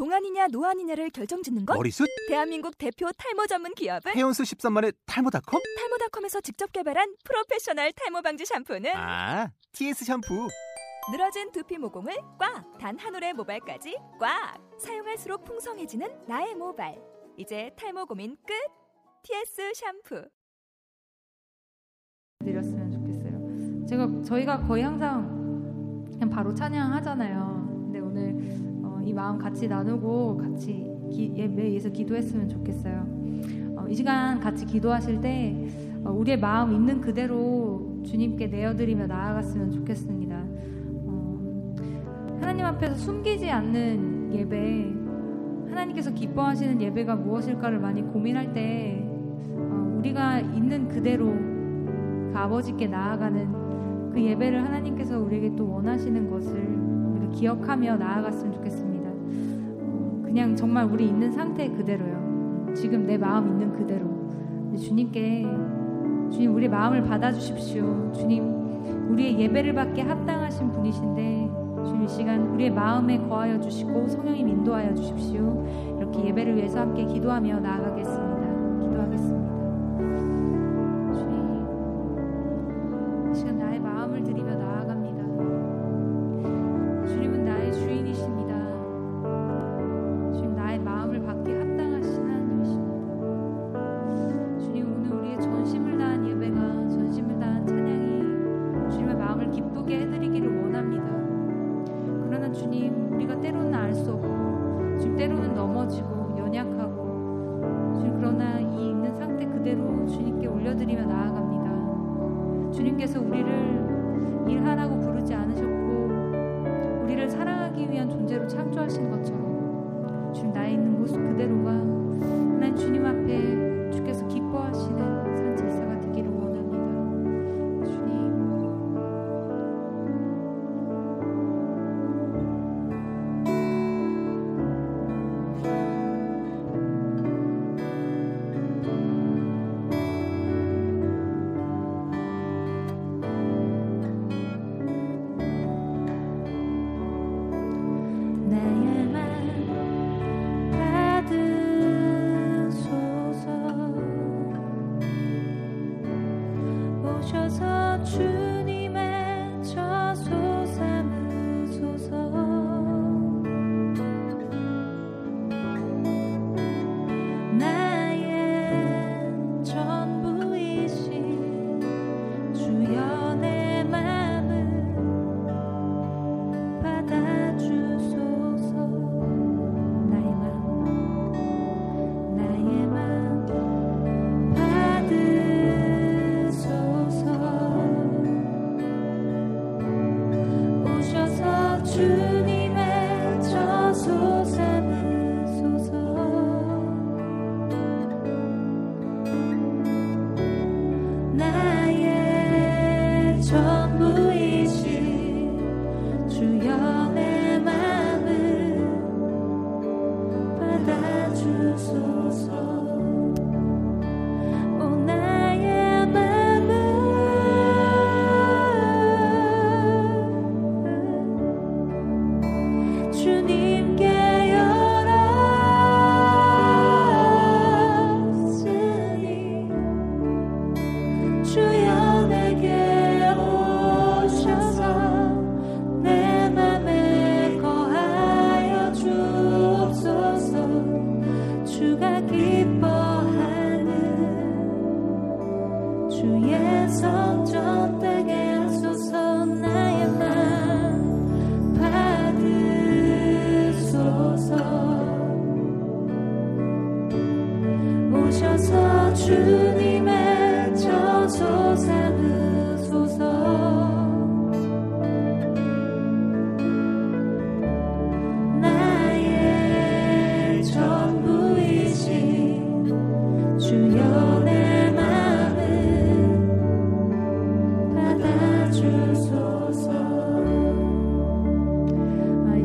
동안이냐 노안이냐를 결정짓는 것? 머리숱? 대한민국 대표 탈모 전문 기업은? 헤어수 13만의 탈모닷컴? 탈모닷컴에서 직접 개발한 프로페셔널 탈모 방지 샴푸는? 아, TS 샴푸. 늘어진 두피 모공을 꽉! 단 한 올의 모발까지 꽉! 사용할수록 풍성해지는 나의 모발. 이제 탈모 고민 끝! TS 샴푸. 드렸으면 좋겠어요. 제가 저희가 거의 항상 그냥 바로 찬양하잖아요. 근데 오늘 어, 이 마음 같이 나누고 같이 기, 예배에서 기도했으면 좋겠어요. 어, 이 시간 같이 기도하실 때 어, 우리의 마음 있는 그대로 주님께 내어드리며 나아갔으면 좋겠습니다. 어, 하나님 앞에서 숨기지 않는 예배, 하나님께서 기뻐하시는 예배가 무엇일까를 많이 고민할 때 어, 우리가 있는 그대로 그 아버지께 나아가는 그 예배를 하나님께서 우리에게 또 원하시는 것을 우리가 기억하며 나아갔으면 좋겠습니다. 어, 그냥 정말 우리 있는 상태 그대로요. 지금 내 마음 있는 그대로. 주님께 주님 우리 마음을 받아주십시오. 주님 우리의 예배를 받게 합당하신 분이신데 주님 이 시간 우리의 마음에 거하여 주시고 성령님 인도하여 주십시오. 이렇게 예배를 위해서 함께 기도하며 나아가겠습니다. 기도하겠습니다.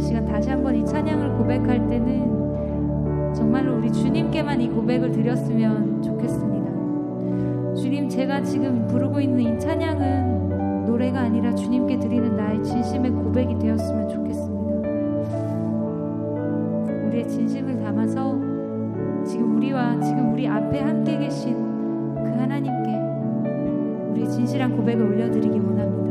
시간 다시 한번 이 찬양을 고백할 때는 정말로 우리 주님께만 이 고백을 드렸으면 좋겠습니다. 주님, 제가 지금 부르고 있는 이 찬양은 노래가 아니라 주님께 드리는 나의 진심의 고백이 되었으면 좋겠습니다. 우리의 진심을 담아서 지금 우리와 지금 우리 앞에 함께 계신 그 하나님께 우리의 진실한 고백을 올려드리기 원합니다.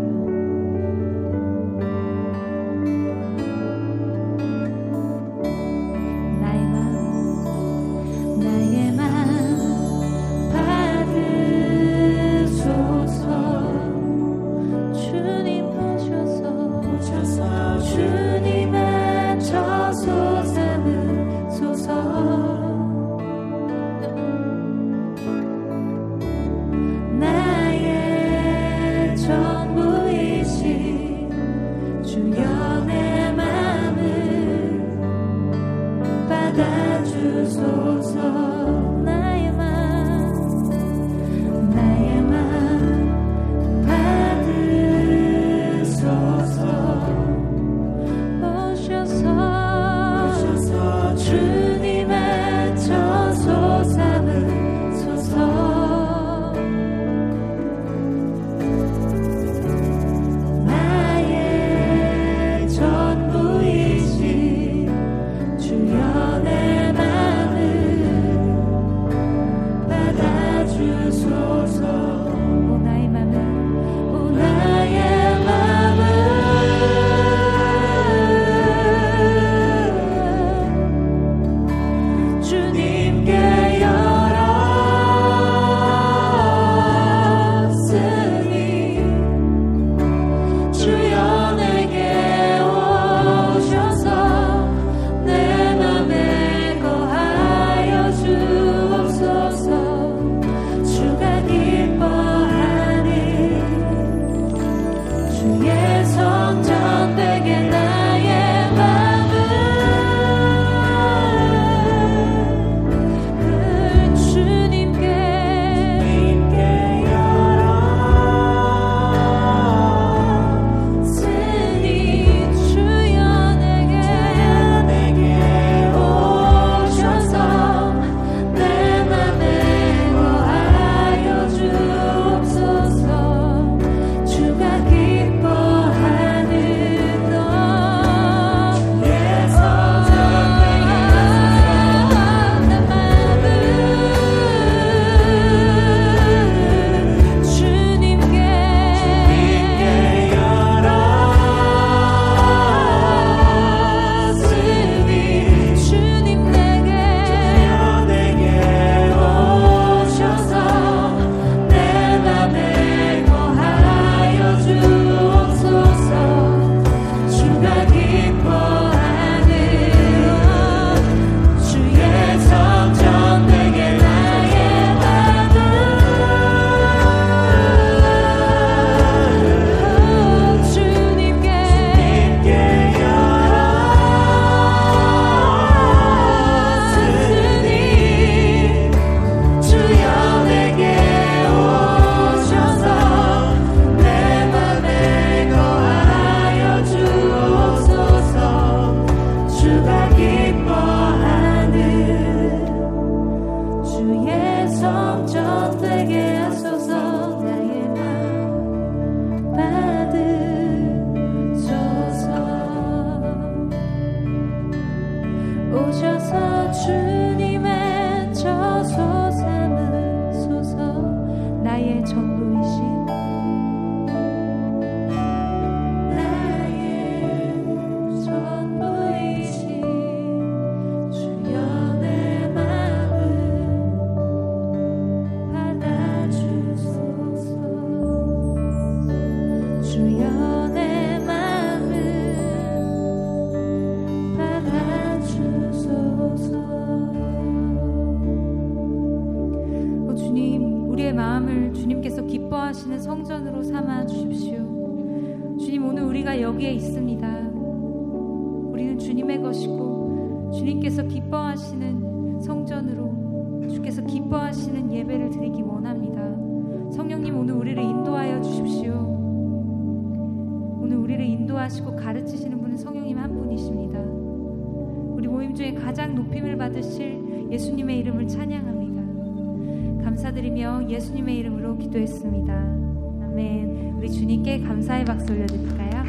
우리가 여기에 있습니다. 우리는 주님의 것이고 주님께서 기뻐하시는 성전으로 주께서 기뻐하시는 예배를 드리기 원합니다. 성령님 오늘 우리를 인도하여 주십시오. 오늘 우리를 인도하시고 가르치시는 분은 성령님 한 분이십니다. 우리 모임 중에 가장 높임을 받으실 예수님의 이름을 찬양합니다. 감사드리며 예수님의 이름으로 기도했습니다. 아멘. 우리 주님께 감사의 박수 올려드릴까요?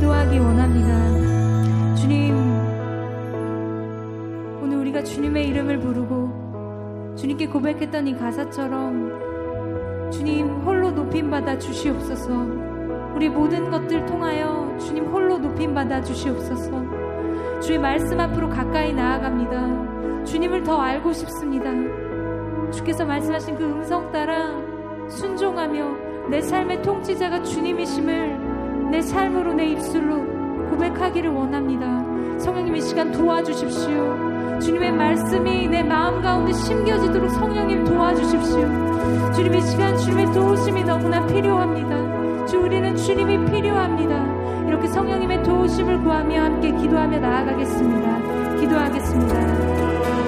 기도하기 원합니다. 주님, 오늘 우리가 주님의 이름을 부르고 주님께 고백했던 이 가사처럼 주님 홀로 높임받아 주시옵소서 우리 모든 것들 통하여 주님 홀로 높임받아 주시옵소서 주의 말씀 앞으로 가까이 나아갑니다. 주님을 더 알고 싶습니다. 주께서 말씀하신 그 음성 따라 순종하며 내 삶의 통치자가 주님이심을 내 삶으로 내 입술로 고백하기를 원합니다. 성령님 이 시간 도와주십시오. 주님의 말씀이 내 마음 가운데 심겨지도록 성령님 도와주십시오. 주님 이 시간 주님의 도우심이 너무나 필요합니다. 주 우리는 주님이 필요합니다. 이렇게 성령님의 도우심을 구하며 함께 기도하며 나아가겠습니다. 기도하겠습니다.